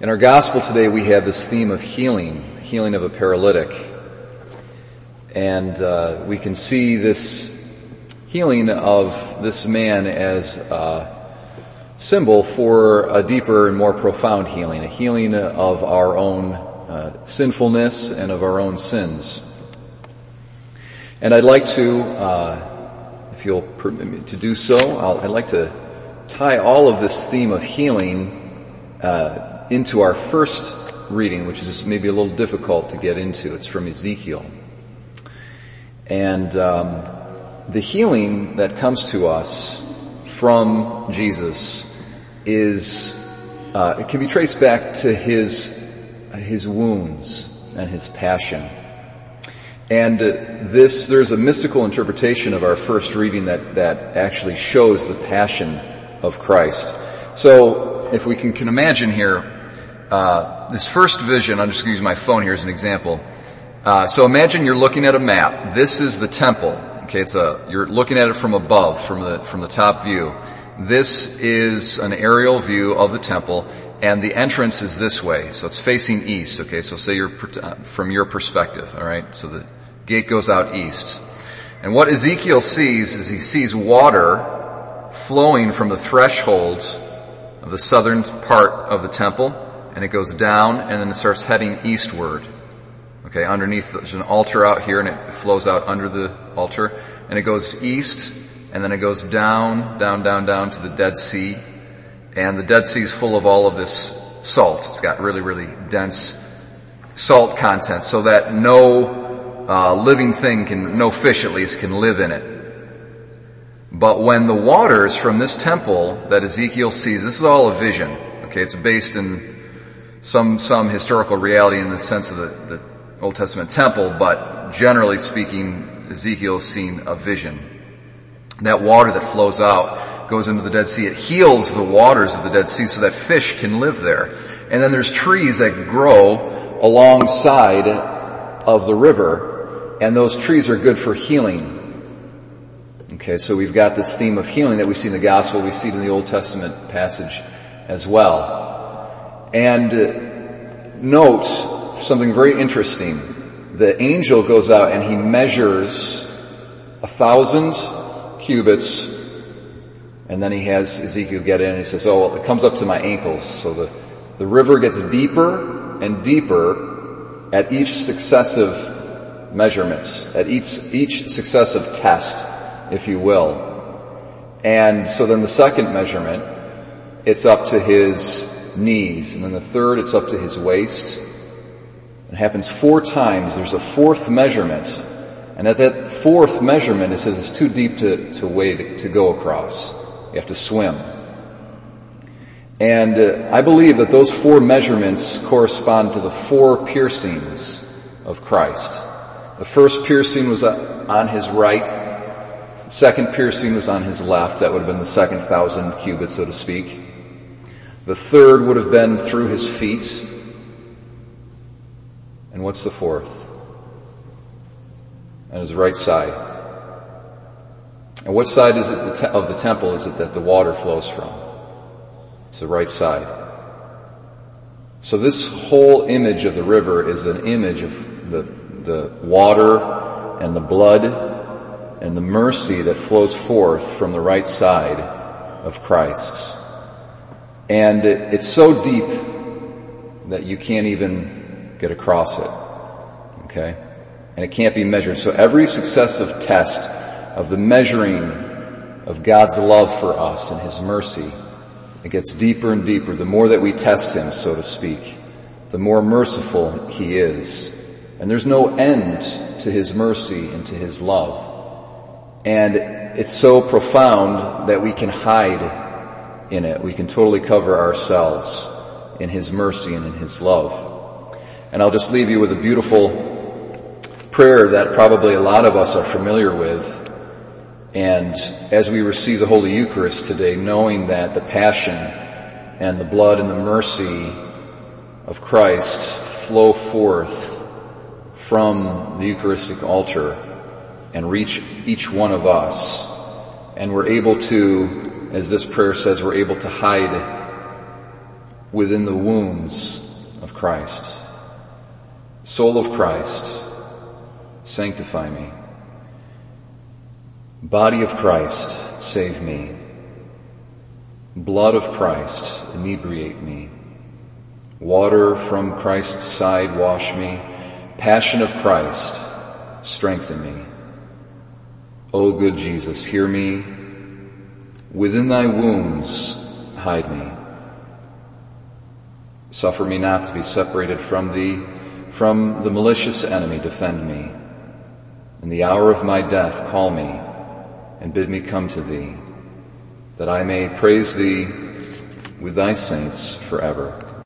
In our gospel today, we have this theme of healing, healing of a paralytic. And uh, we can see this healing of this man as a symbol for a deeper and more profound healing, a healing of our own uh, sinfulness and of our own sins. And I'd like to, uh, if you'll permit me to do so, i would like to tie all of this theme of healing uh, into our first reading, which is maybe a little difficult to get into. It's from Ezekiel. And um, the healing that comes to us from Jesus is uh, it can be traced back to his his wounds and his passion. And uh, this, there's a mystical interpretation of our first reading that, that actually shows the passion of Christ. So, if we can, can imagine here, uh, this first vision, I'm just going to use my phone here as an example. Uh, so imagine you're looking at a map. This is the temple. Okay, it's a you're looking at it from above, from the from the top view. This is an aerial view of the temple, and the entrance is this way. So it's facing east. Okay, so say you're uh, from your perspective. All right, so the gate goes out east, and what Ezekiel sees is he sees water flowing from the thresholds of the southern part of the temple and it goes down and then it starts heading eastward. Okay, underneath there's an altar out here and it flows out under the altar and it goes east and then it goes down, down, down, down to the Dead Sea. And the Dead Sea is full of all of this salt. It's got really, really dense salt content so that no uh, living thing can, no fish at least, can live in it. But when the waters from this temple that Ezekiel sees, this is all a vision. Okay, it's based in some, some historical reality in the sense of the, the Old Testament temple, but generally speaking, Ezekiel has seen a vision. That water that flows out goes into the Dead Sea. It heals the waters of the Dead Sea so that fish can live there. And then there's trees that grow alongside of the river, and those trees are good for healing. Okay, so we've got this theme of healing that we see in the gospel, we see it in the Old Testament passage as well. And uh, note something very interesting. The angel goes out and he measures a thousand cubits and then he has Ezekiel get in and he says, oh, well, it comes up to my ankles. So the, the river gets deeper and deeper at each successive measurement, at each, each successive test, if you will. And so then the second measurement, it's up to his knees. And then the third, it's up to his waist. It happens four times. There's a fourth measurement. And at that fourth measurement, it says it's too deep to, to wade, to go across. You have to swim. And uh, I believe that those four measurements correspond to the four piercings of Christ. The first piercing was on his right. Second piercing was on his left. That would have been the second thousand cubits, so to speak. The third would have been through his feet. And what's the fourth? On his right side. And what side is it of the temple is it that the water flows from? It's the right side. So this whole image of the river is an image of the, the water and the blood and the mercy that flows forth from the right side of Christ. And it's so deep that you can't even get across it. Okay? And it can't be measured. So every successive test of the measuring of God's love for us and His mercy, it gets deeper and deeper. The more that we test Him, so to speak, the more merciful He is. And there's no end to His mercy and to His love. And it's so profound that we can hide in it. We can totally cover ourselves in His mercy and in His love. And I'll just leave you with a beautiful prayer that probably a lot of us are familiar with. And as we receive the Holy Eucharist today, knowing that the passion and the blood and the mercy of Christ flow forth from the Eucharistic altar and reach each one of us. And we're able to as this prayer says, we're able to hide within the wounds of Christ. Soul of Christ, sanctify me. Body of Christ, save me. Blood of Christ, inebriate me. Water from Christ's side, wash me. Passion of Christ, strengthen me. O good Jesus, hear me. Within thy wounds, hide me. Suffer me not to be separated from thee. From the malicious enemy, defend me. In the hour of my death, call me and bid me come to thee, that I may praise thee with thy saints forever.